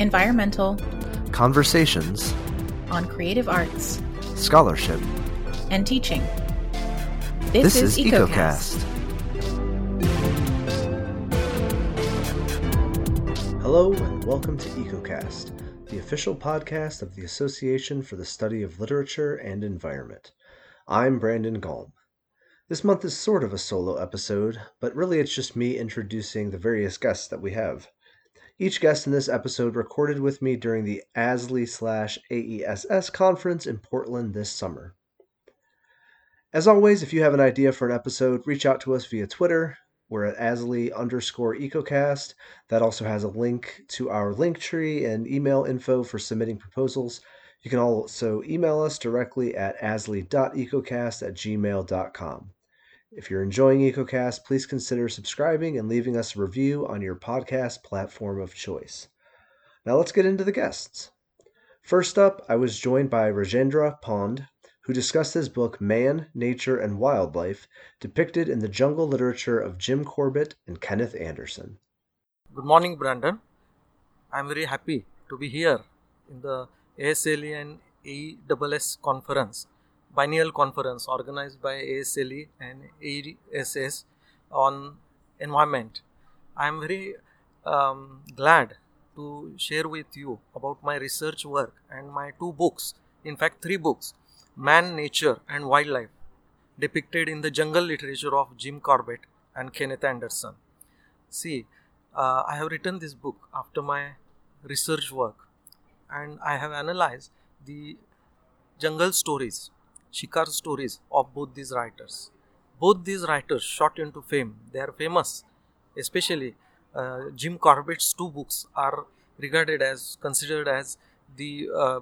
environmental, conversations, on creative arts, scholarship. and teaching. This, is EcoCast. Hello, and welcome to EcoCast, the official podcast of the Association for the Study of Literature and Environment. I'm Brandon Galm. This month is sort of a solo episode, but really it's just me introducing the various guests that we have. Each guest in this episode recorded with me during the ASLE slash AESS conference in Portland this summer. As always, if you have an idea for an episode, reach out to us via Twitter. We're at ASLE underscore EcoCast. That also has a link to our link tree and email info for submitting proposals. You can also email us directly at asle.ecocast at gmail.com. If you're enjoying EcoCast, please consider subscribing and leaving us a review on your podcast platform of choice. Now let's get into the guests. First up, I was joined by Rajendra Ponde, who discussed his book Man, Nature, and Wildlife, depicted in the jungle literature of Jim Corbett and Kenneth Anderson. Good morning, Brandon. I'm very happy to be here in the ASLE and AESS conference, biennial conference organized by ASLE and AESS on environment. I'm very um, glad to share with you about my research work and my two books, in fact, three books Man, Nature, and Wildlife, depicted in the jungle literature of Jim Corbett and Kenneth Anderson. See, uh, I have written this book after my research work and I have analyzed the jungle stories, shikar stories of both these writers. Both these writers shot into fame. They are famous, especially uh, Jim Corbett's two books are regarded as considered as the uh,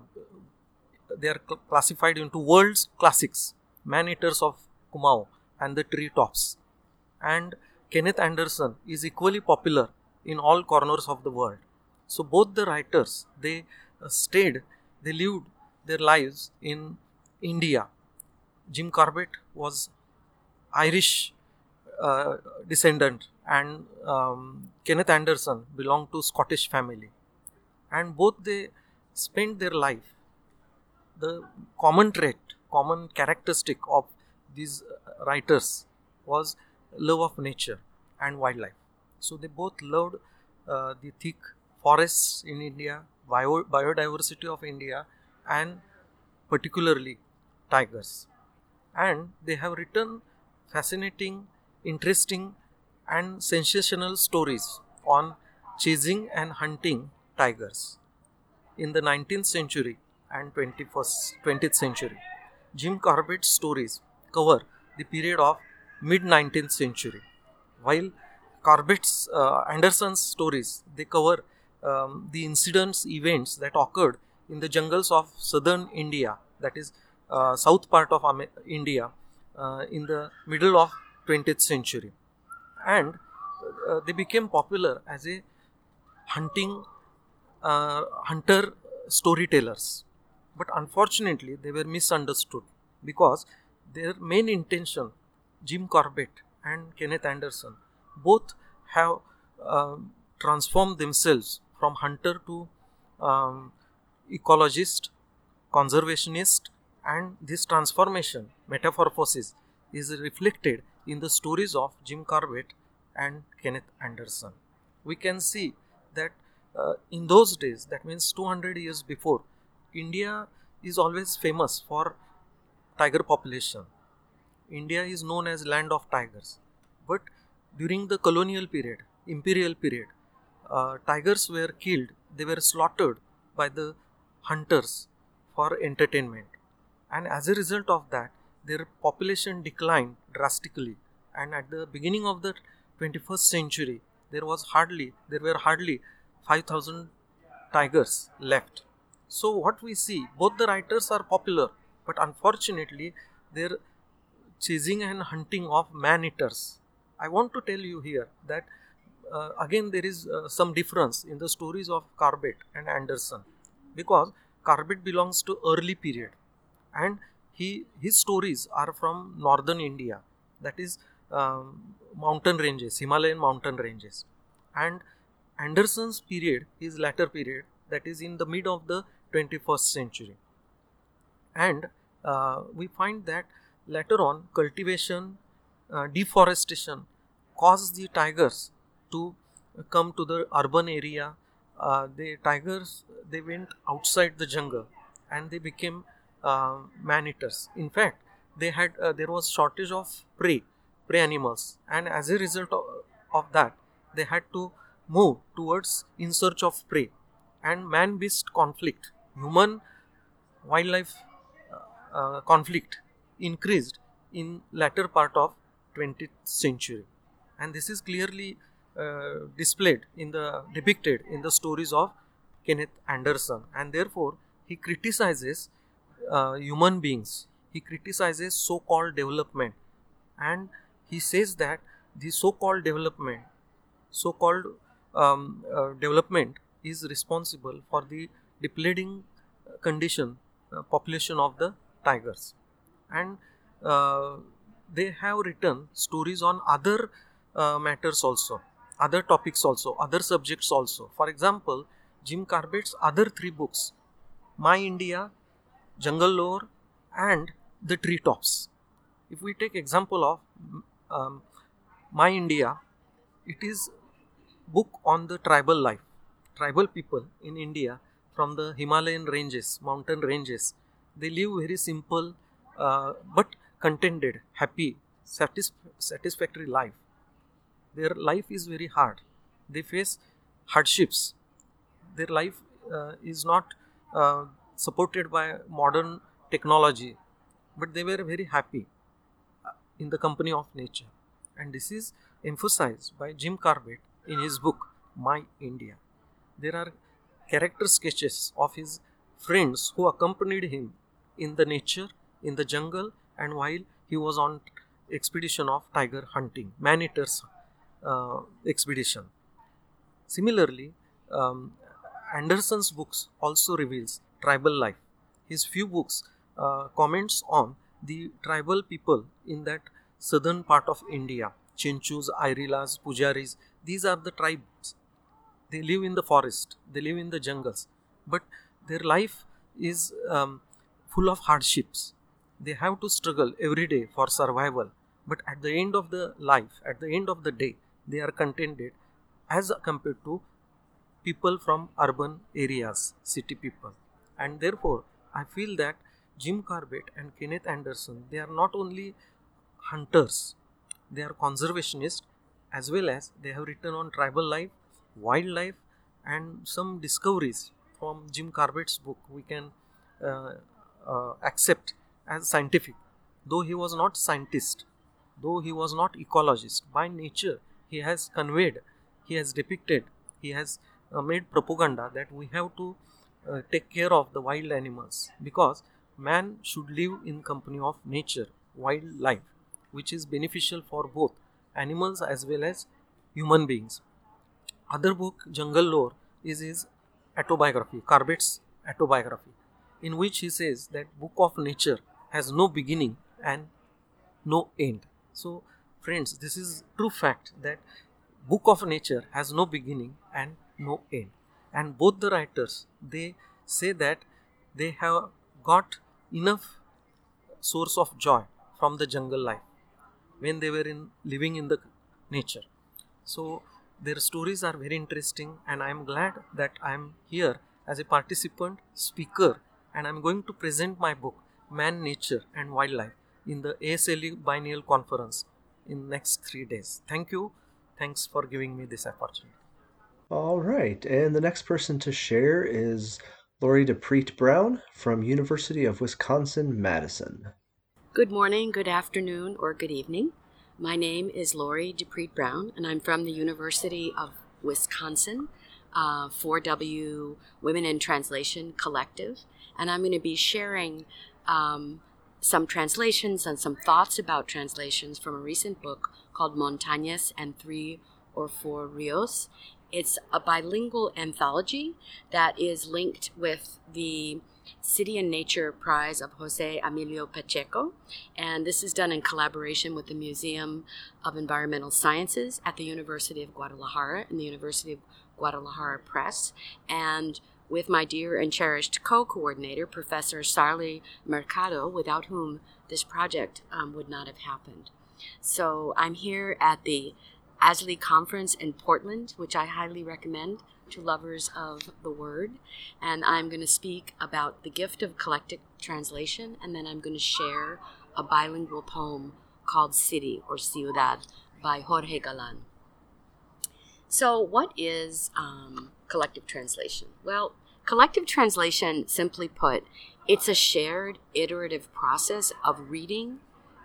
they are cl- classified into world's classics, Man Eaters of Kumaon and the Treetops. And Kenneth Anderson is equally popular in all corners of the world. So both the writers they uh, stayed, they lived their lives in India. Jim Corbett was Irish uh, descendant, and um, Kenneth Anderson belonged to Scottish family, and both they spent their life. The common trait, common characteristic of these uh, writers was love of nature and wildlife. So they both loved uh, the thick forests in India, bio- biodiversity of India, and particularly tigers. And they have written fascinating, interesting, and sensational stories on chasing and hunting tigers. In the 19th century and 21st 20th century, Jim Corbett's stories cover the period of mid 19th century, while Corbett's uh, Anderson's stories they cover um, the incidents, events that occurred in the jungles of southern India, that is uh, south part of India, uh, in the middle of 20th century, and uh, they became popular as a hunting uh, hunter storytellers. But unfortunately, they were misunderstood because their main intention, Jim Corbett and Kenneth Anderson, both have um, transformed themselves from hunter to um, ecologist, conservationist, and this transformation, metamorphosis, is reflected in the stories of Jim Corbett and Kenneth Anderson. We can see that uh, in those days, that means 200 years before, India is always famous for tiger population. India is known as land of tigers. But during the colonial period, imperial period, uh, tigers were killed, they were slaughtered by the hunters for entertainment. And as a result of that, their population declined drastically. And at the beginning of the 21st century, there was hardly, there were hardly 5,000 tigers left. So what we see, both the writers are popular, but unfortunately, their chasing and hunting of man-eaters. I want to tell you here that uh, again there is uh, some difference in the stories of Corbett and Anderson because Corbett belongs to early period and he his stories are from northern India that is um, mountain ranges Himalayan mountain ranges and Anderson's period his latter period that is in the mid of the 21st century. And uh, we find that later on, cultivation, uh, deforestation caused the tigers to come to the urban area. Uh, the tigers they went outside the jungle and they became uh, man eaters. In fact, they had uh, there was shortage of prey, prey animals, and as a result of, of that, they had to move towards in search of prey. And man-beast conflict, human wildlife uh, uh, conflict increased in latter part of 20th century. And this is clearly uh, displayed in the depicted in the stories of Kenneth Anderson. And therefore he criticizes uh, human beings. He criticizes so-called development. And he says that the so-called development so-called um, uh, development is responsible for the depleting condition uh, population of the tigers. And uh, they have written stories on other uh, matters also other topics also other subjects also. For example jim corbett's other three books my india jungle lore and the treetops if we take example of um, my india it is book on the tribal life tribal people in india from the himalayan ranges mountain ranges they live very simple uh, but contented, happy, satisf- satisfactory life. Their life is very hard. They face hardships. Their life uh, is not uh, supported by modern technology, but they were very happy uh, in the company of nature. And this is emphasized by Jim Corbett in his book, My India. There are character sketches of his friends who accompanied him in the nature, in the jungle, and while he was on expedition of tiger hunting, man-eaters uh, expedition. Similarly, um, Anderson's books also reveals tribal life. His few books uh, comments on the tribal people in that southern part of India, Chenchus, Airelas, Pujaris. These are the tribes. They live in the forest. They live in the jungles, but their life is um, full of hardships they have to struggle every day for survival but at the end of the life at the end of the day they are contented as compared to people from urban areas city people and therefore i feel that jim corbett and kenneth anderson they are not only hunters they are conservationists as well as they have written on tribal life wildlife and some discoveries from jim corbett's book we can uh, uh, accept as scientific. Though he was not scientist though he was not ecologist by nature he has conveyed he has depicted he has uh, made propaganda that we have to uh, take care of the wild animals because man should live in company of nature wildlife which is beneficial for both animals as well as human beings other book jungle lore is his autobiography corbett's autobiography in which he says that book of nature has no beginning and no end. So, friends, this is true fact that book of nature has no beginning and no end. And both the writers they say that they have got enough source of joy from the jungle life when they were in living in the nature. So their stories are very interesting and I am glad that I am here as a participant speaker and I am going to present my book man, nature, and wildlife in the ASLE biennial conference in next three days. Thank you. Thanks for giving me this opportunity. All right, and the next person to share is Lori DiPrete Brown from University of Wisconsin Madison. Good morning, good afternoon, or good evening. My name is Lori DiPrete Brown, and I'm from the University of Wisconsin, uh, 4W Women in Translation Collective, and I'm going to be sharing um, some translations and some thoughts about translations from a recent book called Montañas and Three or Four Rios. It's a bilingual anthology that is linked with the City and Nature Prize of Jose Emilio Pacheco. And this is done in collaboration with the Museum of Environmental Sciences at the University of Guadalajara and the University of Guadalajara Press. And with my dear and cherished co coordinator, Professor Sarli Mercado, without whom this project um, would not have happened. So I'm here at the ASLE conference in Portland, which I highly recommend to lovers of the word. And I'm going to speak about the gift of collective translation, and then I'm going to share a bilingual poem called City or Ciudad by Jorge Galan. So, what is um, collective translation? Well, collective translation, simply put, it's a shared iterative process of reading,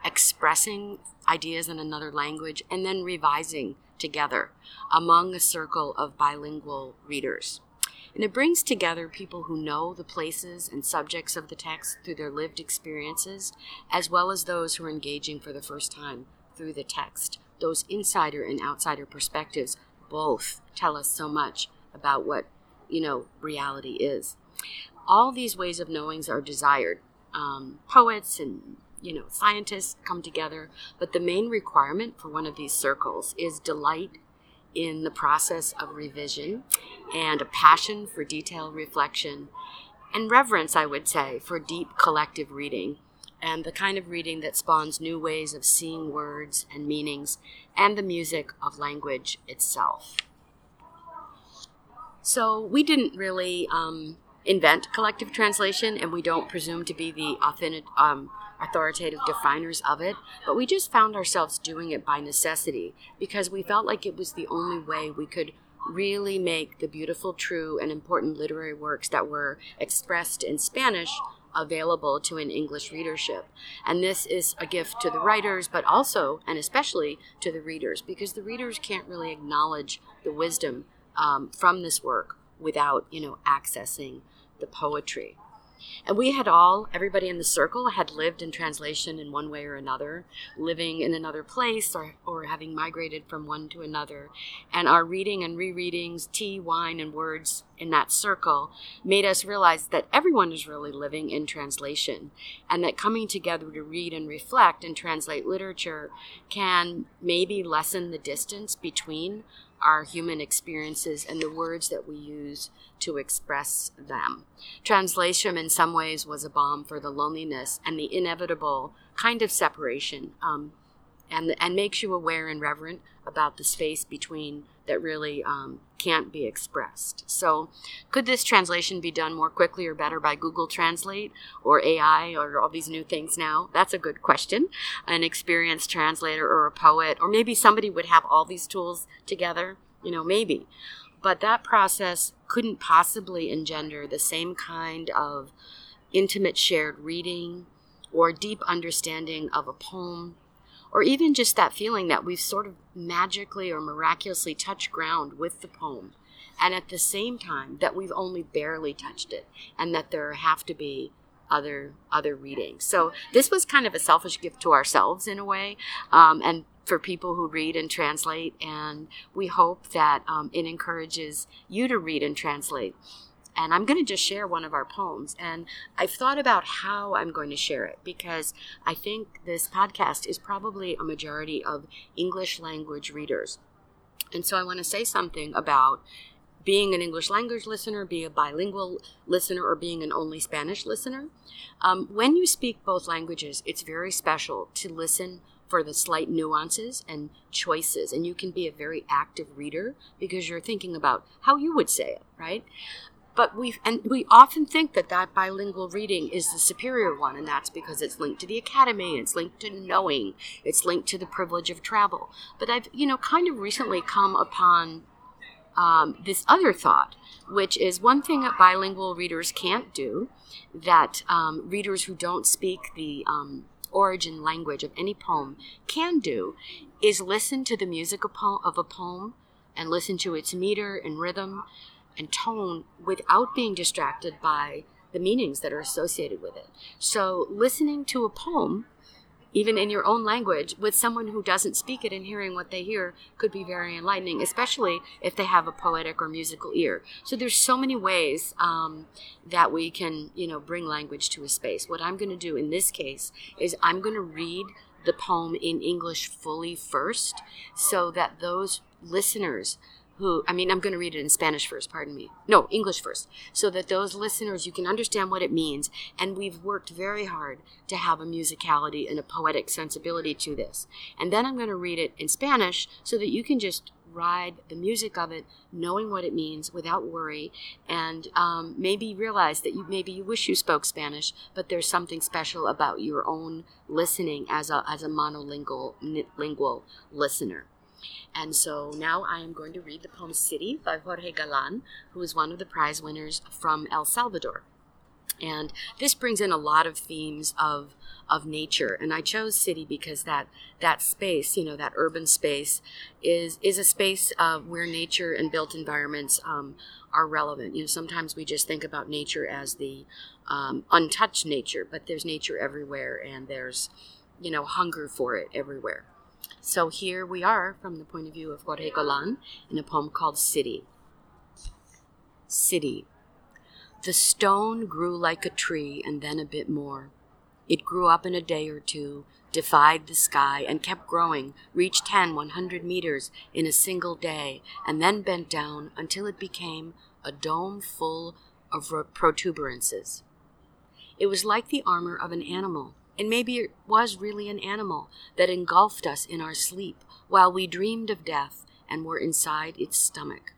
expressing ideas in another language, and then revising together among a circle of bilingual readers. And it brings together people who know the places and subjects of the text through their lived experiences, as well as those who are engaging for the first time through the text. Those insider and outsider perspectives both tell us so much about what, you know, reality is. All these ways of knowings are desired. Um, poets and you know, scientists come together, but the main requirement for one of these circles is delight in the process of revision and a passion for detailed reflection and reverence, I would say, for deep collective reading and the kind of reading that spawns new ways of seeing words and meanings and the music of language itself. So we didn't really um, invent collective translation, and we don't presume to be the authentic, um, authoritative definers of it, but we just found ourselves doing it by necessity because we felt like it was the only way we could really make the beautiful, true, and important literary works that were expressed in Spanish available to an English readership. And this is a gift to the writers, but also and especially to the readers, because the readers can't really acknowledge the wisdom um, from this work without, you know, accessing the poetry. And we had all, everybody in the circle, had lived in translation in one way or another, living in another place or, or having migrated from one to another. And our reading and rereadings, tea, wine, and words in that circle made us realize that everyone is really living in translation and that coming together to read and reflect and translate literature can maybe lessen the distance between our human experiences and the words that we use to express them. Translation, in some ways, was a balm for the loneliness and the inevitable kind of separation, um, and and makes you aware and reverent about the space between that really um, can't be expressed. So, could this translation be done more quickly or better by Google Translate or AI or all these new things now? That's a good question. An experienced translator or a poet, or maybe somebody would have all these tools together, you know, maybe. But that process couldn't possibly engender the same kind of intimate shared reading or deep understanding of a poem or even just that feeling that we've sort of magically or miraculously touched ground with the poem, and at the same time that we've only barely touched it, and that there have to be other other readings. So this was kind of a selfish gift to ourselves in a way, um, and for people who read and translate. And we hope that um, it encourages you to read and translate and I'm going to just share one of our poems. And I've thought about how I'm going to share it because I think this podcast is probably a majority of English language readers. And so I want to say something about being an English language listener, be a bilingual listener, or being an only Spanish listener. Um, when you speak both languages, it's very special to listen for the slight nuances and choices. And you can be a very active reader because you're thinking about how you would say it, right? But we and we often think that that bilingual reading is the superior one and that's because it's linked to the academy it's linked to knowing it's linked to the privilege of travel. But i've you know kind of recently come upon um, this other thought which is one thing that bilingual readers can't do that um, readers who don't speak the um, origin language of any poem can do is listen to the music of a poem and listen to its meter and rhythm and tone without being distracted by the meanings that are associated with it. So, listening to a poem, even in your own language, with someone who doesn't speak it and hearing what they hear could be very enlightening, especially if they have a poetic or musical ear. So, there's so many ways um, that we can, you know, bring language to a space. What I'm going to do in this case is I'm going to read the poem in English fully first so that those listeners who, I mean, I'm going to read it in Spanish first, pardon me. No, English first. So that those listeners, you can understand what it means. And we've worked very hard to have a musicality and a poetic sensibility to this. And then I'm going to read it in Spanish so that you can just ride the music of it, knowing what it means without worry, and um, maybe realize that you maybe you wish you spoke Spanish, but there's something special about your own listening as a as a monolingual lingual listener. And so now I am going to read the poem City by Jorge Galan, who is one of the prize winners from El Salvador. And this brings in a lot of themes of of nature. And I chose city because that that space, you know, that urban space, is is a space uh, where nature and built environments um, are relevant. You know, sometimes we just think about nature as the um, untouched nature, but there's nature everywhere, and there's you know hunger for it everywhere. So here we are from the point of view of Jorge Galan in a poem called City. City. The stone grew like a tree and then a bit more. It grew up in a day or two, defied the sky, and kept growing, reached 10, 100 meters in a single day, and then bent down until it became a dome full of protuberances. It was like the armor of an animal, and maybe it was really an animal that engulfed us in our sleep while we dreamed of death and were inside its stomach.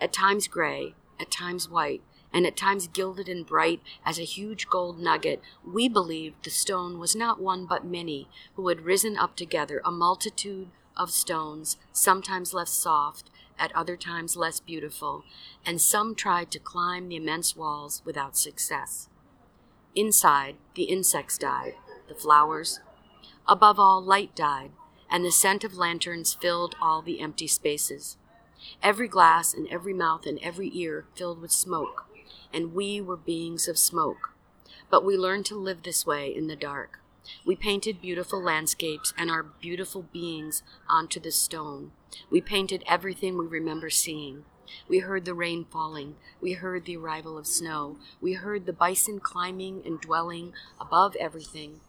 At times gray, at times white, and at times gilded and bright as a huge gold nugget, we believed the stone was not one but many who had risen up together, a multitude of stones, sometimes less soft, at other times less beautiful, and some tried to climb the immense walls without success. Inside, the insects died, the flowers. Above all, light died, and the scent of lanterns filled all the empty spaces. Every glass and every mouth and every ear filled with smoke and we were beings of smoke. But we learned to live this way in the dark. We painted beautiful landscapes and our beautiful beings onto the stone. We painted everything we remember seeing. We heard the rain falling. We heard the arrival of snow. We heard the bison climbing and dwelling above everything.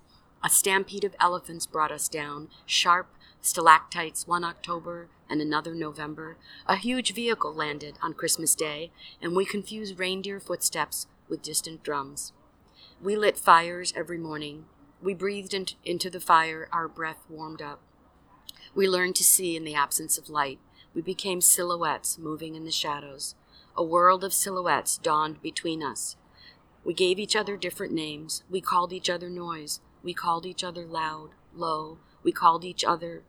A stampede of elephants brought us down, sharp stalactites one October and another November, a huge vehicle landed on Christmas Day, and we confused reindeer footsteps with distant drums. We lit fires every morning. We breathed in- into the fire, our breath warmed up. We learned to see in the absence of light. We became silhouettes moving in the shadows. A world of silhouettes dawned between us. We gave each other different names. We called each other noise. We called each other loud, low. We called each other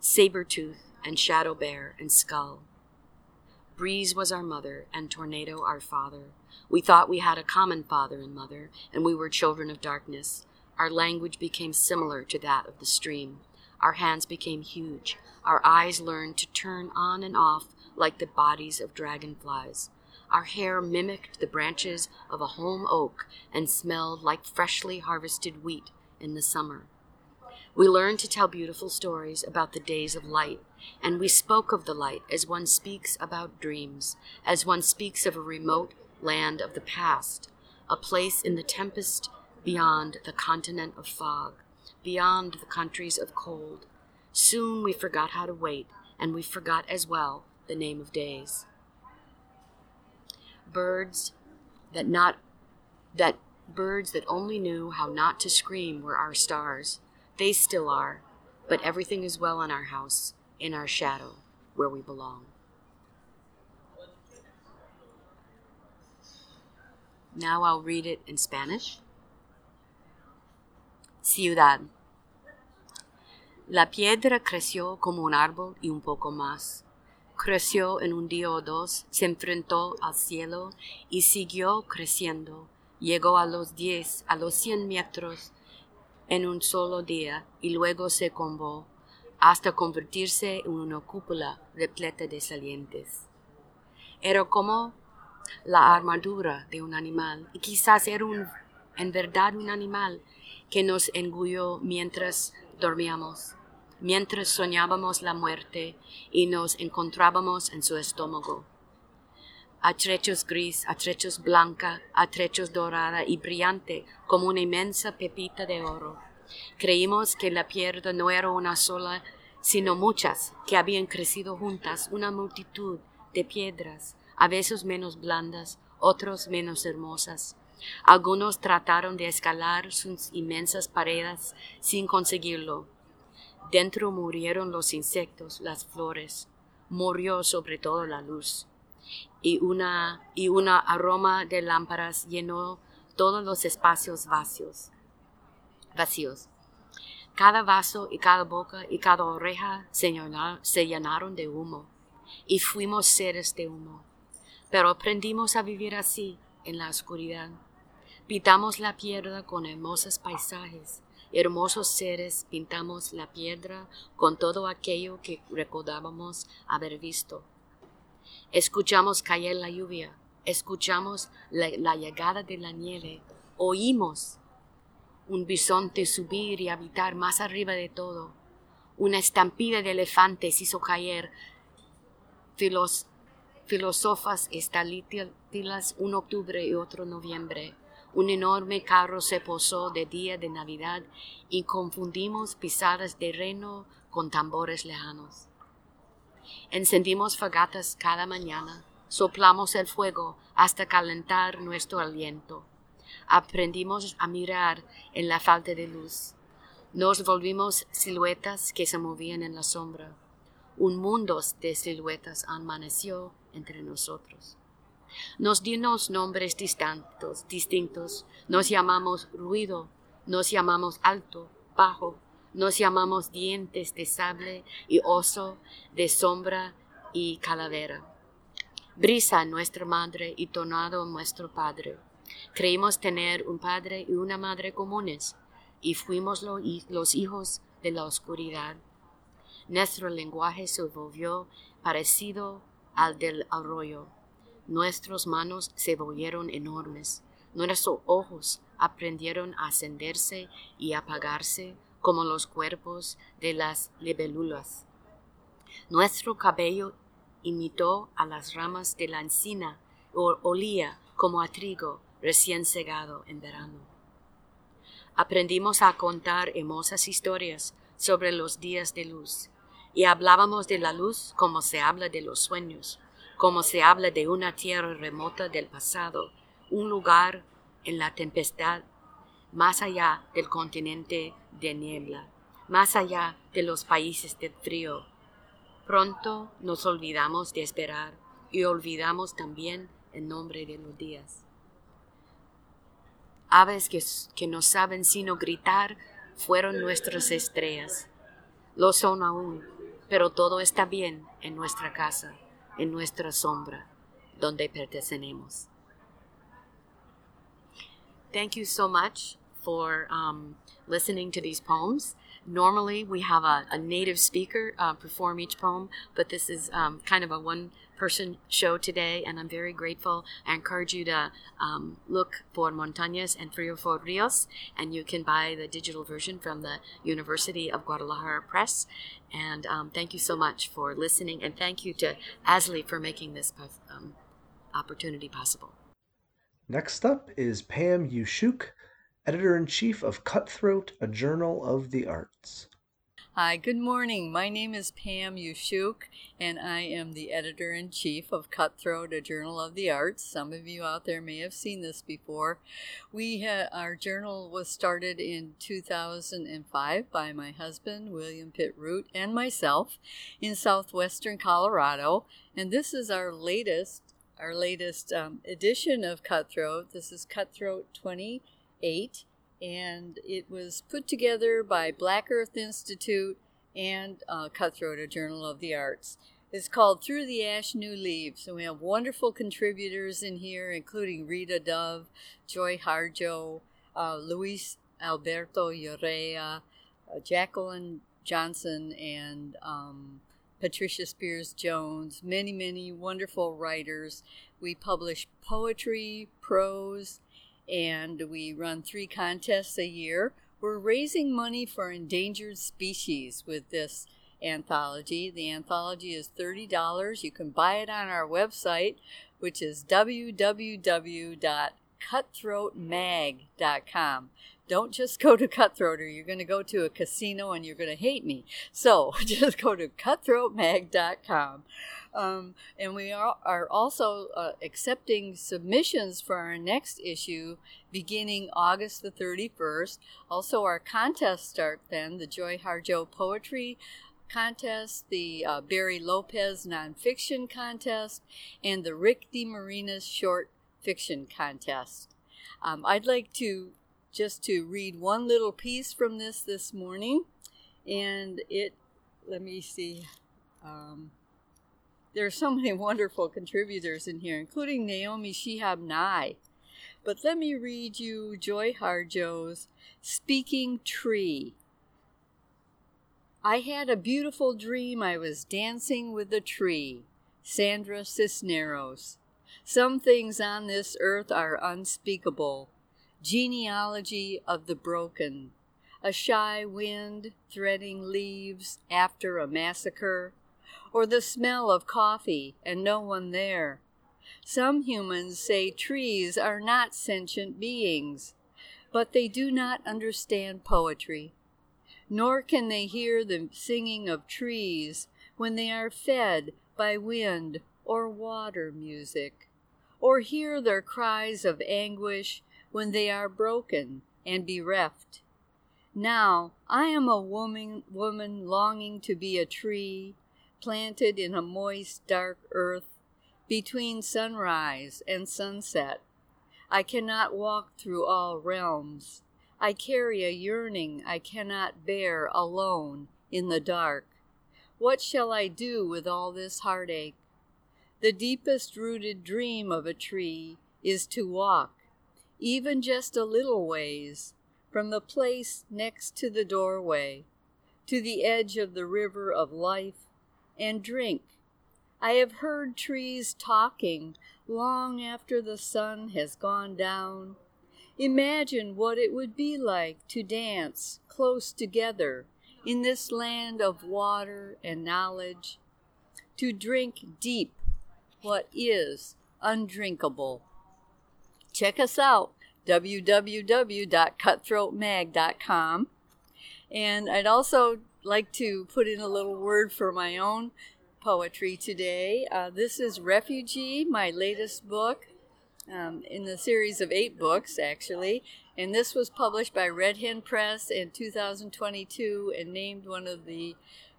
saber tooth and shadow bear and skull. Breeze was our mother and tornado our father. We thought we had a common father and mother, and we were children of darkness. Our language became similar to that of the stream. Our hands became huge. Our eyes learned to turn on and off like the bodies of dragonflies. Our hair mimicked the branches of a holm oak and smelled like freshly harvested wheat in the summer. We learned to tell beautiful stories about the days of light, and we spoke of the light as one speaks about dreams, as one speaks of a remote land of the past, a place in the tempest beyond the continent of fog, beyond the countries of cold. Soon we forgot how to wait, and we forgot as well the name of days. Birds that not that birds that only knew how not to scream were our stars they still are, but everything is well in our house, in our shadow, where we belong. Now I'll read it in Spanish. Ciudad. La piedra creció como un árbol y un poco más. Creció en un día o dos, se enfrentó al cielo y siguió creciendo. Llegó a los diez, a los cien metros en un solo día y luego se combó hasta convertirse en una cúpula repleta de salientes. Era como la armadura de un animal, y quizás era un, en verdad un animal que nos engulló mientras dormíamos, mientras soñábamos la muerte y nos encontrábamos en su estómago. A trechos gris, a trechos blanca, a trechos dorada y brillante como una inmensa pepita de oro. Creímos que la piedra no era una sola, sino muchas, que habían crecido juntas, una multitud de piedras, a veces menos blandas, otros menos hermosas. Algunos trataron de escalar sus inmensas paredes sin conseguirlo. Dentro murieron los insectos, las flores, murió sobre todo la luz. Y una, y aroma de lámparas llenó todos los espacios vacíos. vacíos. Cada vaso y cada boca y cada oreja se, se llenaron de humo, y fuimos seres de humo. Pero aprendimos a vivir así, en la oscuridad. Pintamos la piedra con hermosos paisajes, hermosos seres, pintamos la piedra con todo aquello que recordábamos haber visto. Escuchamos caer la lluvia, escuchamos la, llegada de la nieve, oímos un bisonte subir y habitar más arriba de todo. Una estampida de elefantes hizo caer filos, filósofas estalítilas un octubre y otro noviembre. Un enorme carro se posó de día de Navidad y confundimos pisadas de reno con tambores lejanos. Encendimos fagatas cada mañana, soplamos el fuego hasta calentar nuestro aliento aprendimos a mirar en la falta de luz. Nos volvimos siluetas que se movían en la sombra. Un mundo de siluetas amaneció entre nosotros. Nos dimos nombres distintos, distintos. Nos llamamos ruido, nos llamamos alto, bajo, nos llamamos dientes de sable y oso, de sombra y calavera. Brisa nuestra madre y tonado nuestro padre. Creímos tener un padre y una madre comunes y fuimos los hijos de la oscuridad. Nuestro lenguaje se volvió parecido al del arroyo. Nuestras manos se volvieron enormes. Nuestros ojos aprendieron a ascenderse y apagarse como los cuerpos de las libélulas. Nuestro cabello imitó a las ramas de la encina o olía como a trigo recién cegado en verano. Aprendimos a contar hermosas historias sobre los días de luz y hablábamos de la luz como se habla de los sueños, como se habla de una tierra remota del pasado, un lugar en la tempestad, más allá del continente de niebla, más allá de los países de frío. Pronto nos olvidamos de esperar y olvidamos también el nombre de los días aves que, no saben sino gritar, fueron nuestras estrellas. Lo son aún, pero todo está bien en nuestra casa, en nuestra sombra, donde pertenecemos. Thank you so much for um, listening to these poems. Normally, we have a, a native speaker uh, perform each poem, but this is um, kind of a one person show today, and I'm very grateful. I encourage you to um, look for Montañas and Frio for Rios, and you can buy the digital version from the University of Guadalajara Press. And um, thank you so much for listening, and thank you to ASLE for making this um, opportunity possible. Next up is Pam Uschuk, editor in chief of Cutthroat, a journal of the arts. Hi, good morning. My name is Pam Uschuk, and I am the editor in chief of Cutthroat, a journal of the arts. Some of you out there may have seen this before. We ha- our journal was started in 2005 by my husband, William Pitt Root, and myself in southwestern Colorado, and this is our latest our latest um, edition of Cutthroat. This is Cutthroat 28 and it was put together by Black Earth Institute and uh, Cutthroat, a Journal of the Arts. It's called Through the Ash New Leaves, and we have wonderful contributors in here, including Rita Dove, Joy Harjo, uh, Luis Alberto Urrea, uh, Jacqueline Johnson, and um, Patricia Spears Jones, many, many wonderful writers. We publish poetry, prose, and we run three contests a year. We're raising money for endangered species with this anthology. The anthology is $30. You can buy it on our website, which is www.cutthroatmag.com. don't just go to Cutthroat or you're going to go to a casino and you're going to hate me. So just go to cutthroatmag.com. Um, and we are, are also uh, accepting submissions for our next issue beginning August the 31st. Also, our contests start then the Joy Harjo Poetry Contest, the uh, Barry Lopez Nonfiction Contest, and the Rick DeMarinis Short Fiction Contest. Um, I'd like to just to read one little piece from this this morning, and it, let me see. Um, there are so many wonderful contributors in here, including Naomi Shihab Nye. But let me read you Joy Harjo's Speaking Tree. I had a beautiful dream I was dancing with a tree. Sandra Cisneros. Some things on this earth are unspeakable. Genealogy of the broken. A shy wind threading leaves after a massacre or the smell of coffee and no one there. Some humans say trees are not sentient beings, but they do not understand poetry, nor can they hear the singing of trees when they are fed by wind or water music, or hear their cries of anguish when they are broken and bereft. Now I am a woman, woman longing to be a tree planted in a moist, dark earth between sunrise and sunset. I cannot walk through all realms. I carry a yearning I cannot bear alone in the dark. What shall I do with all this heartache? The deepest rooted dream of a tree is to walk, even just a little ways, from the place next to the doorway to the edge of the river of life and drink. I have heard trees talking long after the sun has gone down. Imagine what it would be like to dance close together in this land of water and knowledge, to drink deep what is undrinkable. Check us out www.cutthroatmag.com. And I'd also like to put in a little word for my own poetry today. Uh, this is Refugee, my latest book um, in the series of eight books, actually. And this was published by Red Hen Press in 2022 and named one of the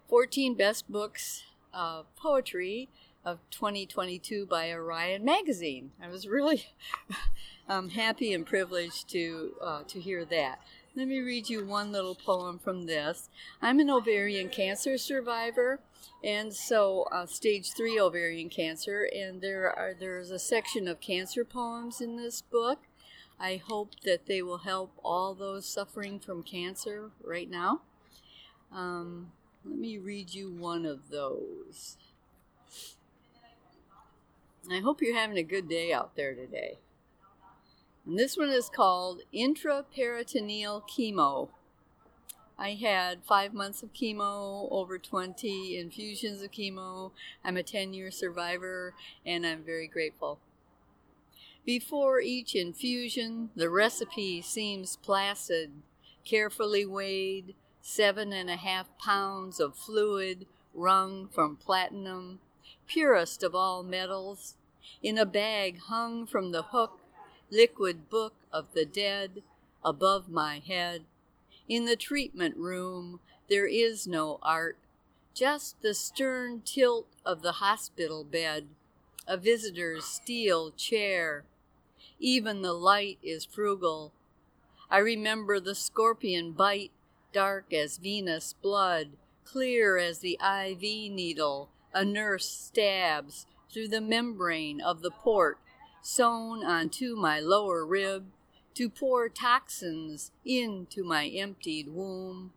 14 best books of poetry of 2022 by Orion Magazine. I was really um, happy and privileged to uh, to hear that. Let me read you one little poem from this. I'm an ovarian cancer survivor, and so uh, stage three ovarian cancer, and there are there's a section of cancer poems in this book. I hope that they will help all those suffering from cancer right now. Um, let me read you one of those. I hope you're having a good day out there today. And this one is called intraperitoneal chemo. I had five months of chemo, over 20 infusions of chemo. I'm a 10 year survivor, and I'm very grateful. Before each infusion, the recipe seems placid, carefully weighed, seven and a half pounds of fluid wrung from platinum, purest of all metals, in a bag hung from the hook liquid book of the dead above my head. In the treatment room, there is no art, just the stern tilt of the hospital bed, a visitor's steel chair. Even the light is frugal. I remember the scorpion bite, dark as Venus blood, clear as the IV needle a nurse stabs through the membrane of the port sewn onto my lower rib to pour toxins into my emptied womb.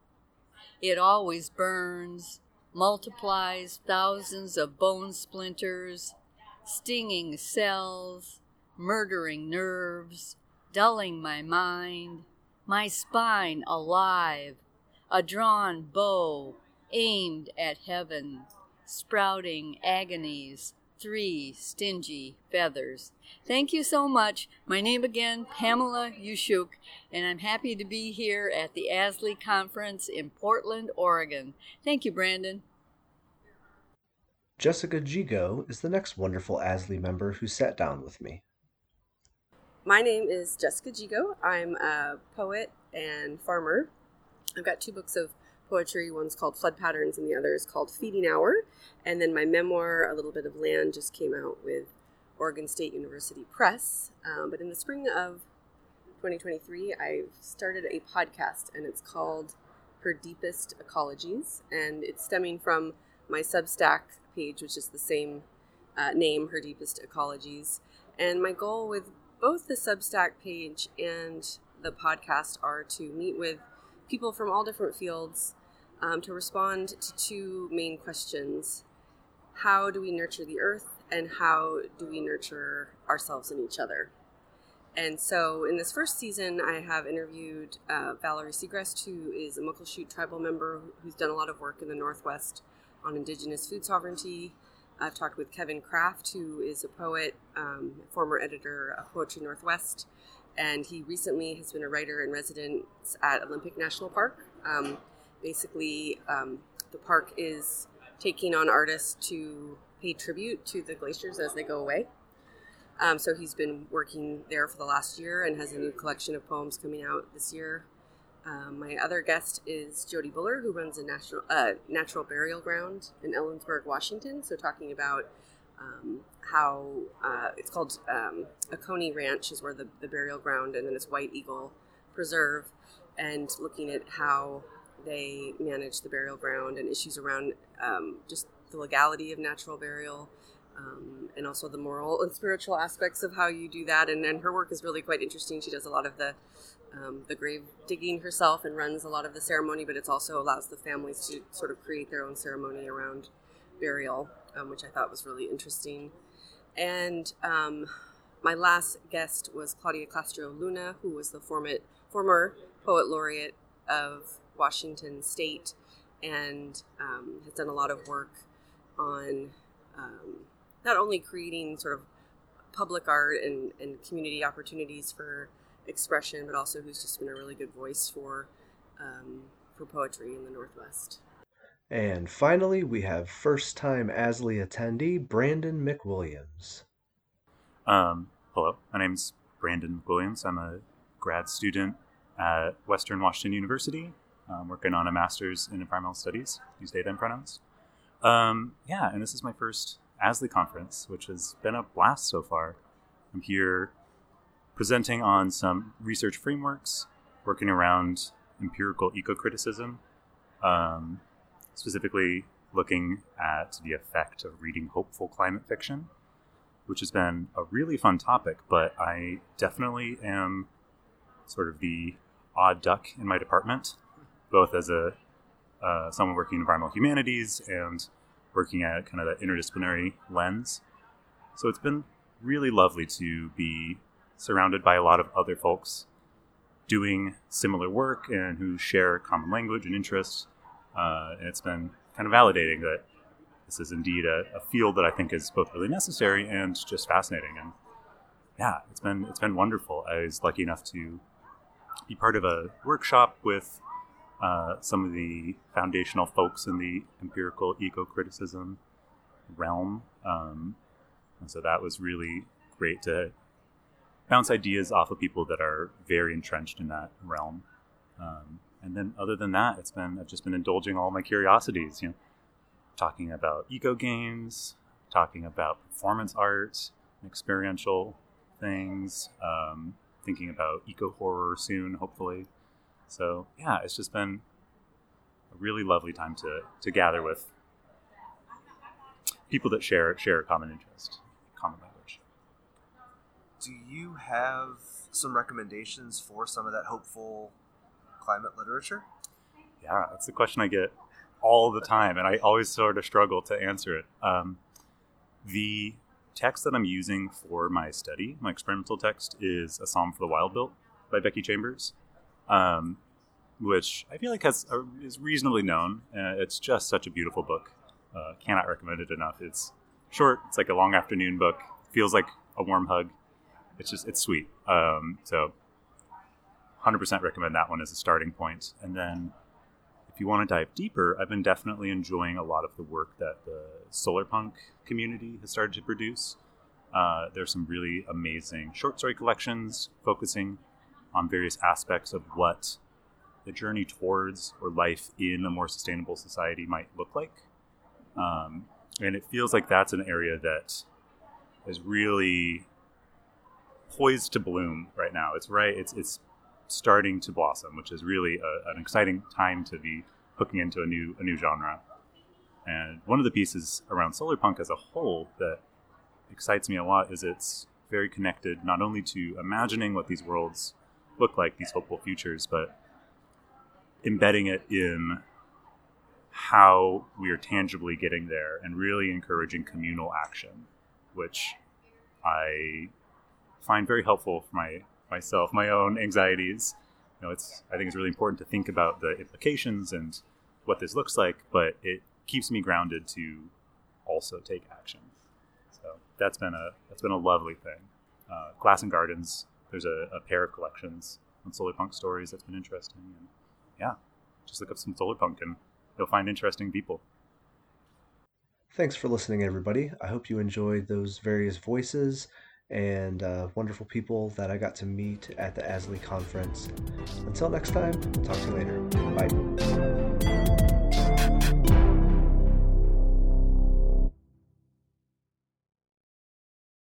It always burns, multiplies thousands of bone splinters, stinging cells, murdering nerves, dulling my mind, my spine alive, a drawn bow aimed at heaven, sprouting agonies three stingy feathers. Thank you so much. My name again, Pamela Uschuk, and I'm happy to be here at the ASLE conference in Portland, Oregon. Thank you, Brandon. Jessica Gigot is the next wonderful ASLE member who sat down with me. My name is Jessica Gigot. I'm a poet and farmer. I've got two books of poetry. One's called Flood Patterns, and the other is called Feeding Hour. And then my memoir, A Little Bit of Land, just came out with Oregon State University Press. Um, but in the spring of 2023, I started a podcast, and it's called Her Deepest Ecologies. And it's stemming from my Substack page, which is the same uh, name, Her Deepest Ecologies. And my goal with both the Substack page and the podcast are to meet with people from all different fields um, to respond to two main questions How do we nurture the earth, and how do we nurture ourselves and each other? And so, in this first season, I have interviewed uh, Valerie Segrest, who is a Muckleshoot tribal member who's done a lot of work in the Northwest on Indigenous food sovereignty I've talked with Kevin Craft, who is a poet, um, former editor of Poetry Northwest, and he recently has been a writer in residence at Olympic National Park. Um, basically, um, the park is taking on artists to pay tribute to the glaciers as they go away. Um, so he's been working there for the last year and has a new collection of poems coming out this year. Um, my other guest is Jody Buller, who runs a national uh, natural burial ground in Ellensburg, Washington. So talking about um, how uh, it's called um, Oconee Ranch is where the, the burial ground, and then it's White Eagle Preserve, and looking at how they manage the burial ground and issues around um, just the legality of natural burial. Um, and also the moral and spiritual aspects of how you do that. And, and her work is really quite interesting. She does a lot of the um, the grave digging herself and runs a lot of the ceremony, but it also allows the families to sort of create their own ceremony around burial, um, which I thought was really interesting. And um, my last guest was Claudia Castro Luna, who was the former, former poet laureate of Washington State and um, has done a lot of work on um, not only creating sort of public art and, and community opportunities for expression, but also who's just been a really good voice for um, for poetry in the Northwest. And finally, we have first time ASLE attendee Brandon McWilliams. Um, hello, my name's Brandon McWilliams. I'm a grad student at Western Washington University, I'm working on a master's in environmental studies, use data and pronouns. Um, yeah, and this is my first ASLE conference, which has been a blast so far. I'm here presenting on some research frameworks, working around empirical eco criticism, um, specifically looking at the effect of reading hopeful climate fiction, which has been a really fun topic, but I definitely am sort of the odd duck in my department, both as a uh, someone working in environmental humanities and working at kind of that interdisciplinary lens. So it's been really lovely to be surrounded by a lot of other folks doing similar work and who share common language and interests. Uh, and it's been kind of validating that this is indeed a, a, field that I think is both really necessary and just fascinating. And yeah, it's been it's been wonderful. I was lucky enough to be part of a workshop with uh, some of the foundational folks in the empirical eco criticism realm. Um, and so that was really great to bounce ideas off of people that are very entrenched in that realm. Um, and then other than that, it's been I've just been indulging all my curiosities. You know, talking about eco games, talking about performance art, experiential things, um, thinking about eco horror soon, hopefully. So yeah, it's just been a really lovely time to to gather with people that share share a common interest, common language. do you have some recommendations for some of that hopeful climate literature? Yeah, that's the question I get all the time, and I always sort of struggle to answer it. Um, the text that I'm using for my study, my experimental text, is A Psalm for the Wild Built by Becky Chambers, um, which I feel like has a, is reasonably known. Uh, it's just such a beautiful book. Uh, cannot recommend it enough. It's short. It's like a long afternoon book. Feels like a warm hug. It's just it's sweet. Um, so, 100% recommend that one as a starting point. And then, if you want to dive deeper, I've been definitely enjoying a lot of the work that the solar punk community has started to produce. Uh, there's some really amazing short story collections focusing on various aspects of what the journey towards or life in a more sustainable society might look like. Um, and it feels like that's an area that is really poised to bloom right now. It's right. It's it's starting to blossom, which is really a, an exciting time to be hooking into a new a new genre. And one of the pieces around solar punk as a whole that excites me a lot is it's very connected not only to imagining what these worlds look like, these hopeful futures, but embedding it in how we are tangibly getting there and really encouraging communal action, which I find very helpful for my myself, my own anxieties. You know, it's I think it's really important to think about the implications and what this looks like, but it keeps me grounded to also take action. So that's been a that's been a lovely thing. Uh, Glass and Gardens, there's a, a pair of collections on solar punk stories that's been interesting. And yeah, just look up some solar punk and you'll find interesting people. Thanks for listening, everybody. I hope you enjoyed those various voices and uh, wonderful people that I got to meet at the ASLE conference. Until next time, talk to you later. Bye.